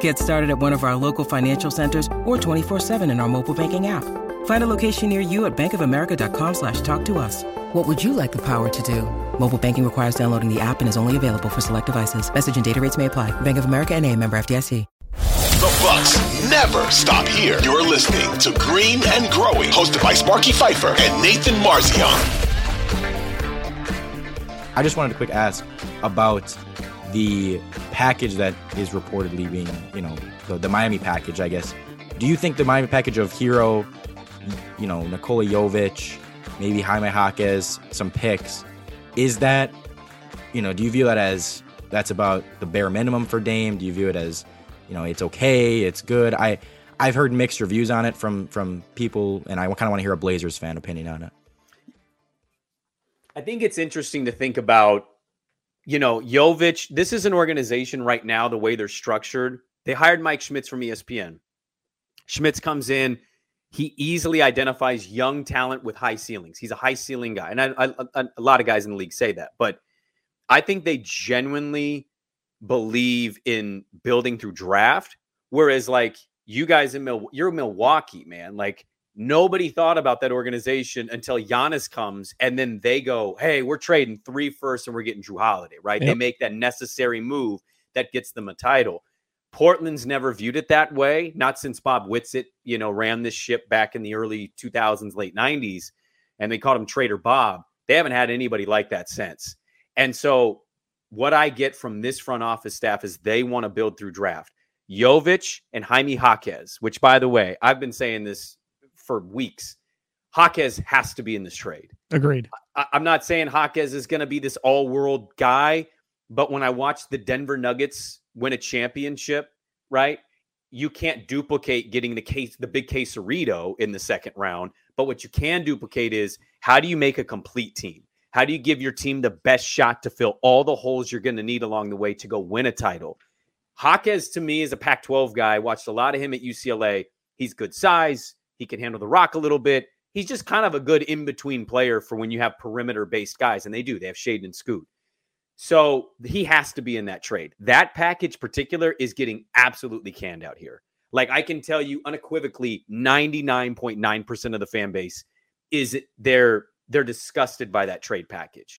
Get started at one of our local financial centers or 24-7 in our mobile banking app. Find a location near you at bankofamerica.com slash talk to us. What would you like the power to do? Mobile banking requires downloading the app and is only available for select devices. Message and data rates may apply. Bank of America and a member FDIC. The Bucks never stop here. You're listening to Green and Growing, hosted by Sparky Fifer and Nathan Marzion. I just wanted to quick ask about the package that is reportedly being, you know, the, the Miami package, I guess. Do you think the Miami package of Herro, you know, Nikola Jovic, maybe Jaime Jaquez, some picks, is that, you know, do you view that as that's about the bare minimum for Dame? Do you view it as, you know, it's okay, it's good? I I've heard mixed reviews on it from from people, and I kind of want to hear a Blazers fan opinion on it. I think it's interesting to think about you know, Jovic, this is an organization right now, the way they're structured. They hired Mike Schmitz from ESPN. Schmitz comes in, he easily identifies young talent with high ceilings. He's a high ceiling guy. And I, I, a lot of guys in the league say that. But I think they genuinely believe in building through draft. Whereas, like, you guys in Mil- you're Milwaukee, man. Like, Nobody thought about that organization until Giannis comes, and then they go, "Hey, we're trading three firsts and we're getting Jrue Holiday." Right? Yep. They make that necessary move that gets them a title. Portland's never viewed it that way, not since Bob Whitsitt, you know, ran this ship back in the early 2000s, late 90s, and they called him Trader Bob. They haven't had anybody like that since. And so, what I get from this front office staff is they want to build through draft. Jovic and Jaime Jaquez, which, by the way, I've been saying this for weeks. Jaquez has to be in this trade. Agreed. I, am not saying Jaquez is going to be this all world guy, but when I watch the Denver Nuggets win a championship, right? You can't duplicate getting the case, the big quesarito in the second round. But what you can duplicate is how do you make a complete team? How do you give your team the best shot to fill all the holes you're going to need along the way to go win a title? Jaquez to me is a Pac 12 guy. I watched a lot of him at UCLA. He's good size. He can handle the rock a little bit. He's just kind of a good in between player for when you have perimeter based guys, and they do. They have Shaedon and Scoot. So he has to be in that trade. That package, particular, is getting absolutely canned out here. Like I can tell you unequivocally, 99.9% of the fan base is they're they're disgusted by that trade package.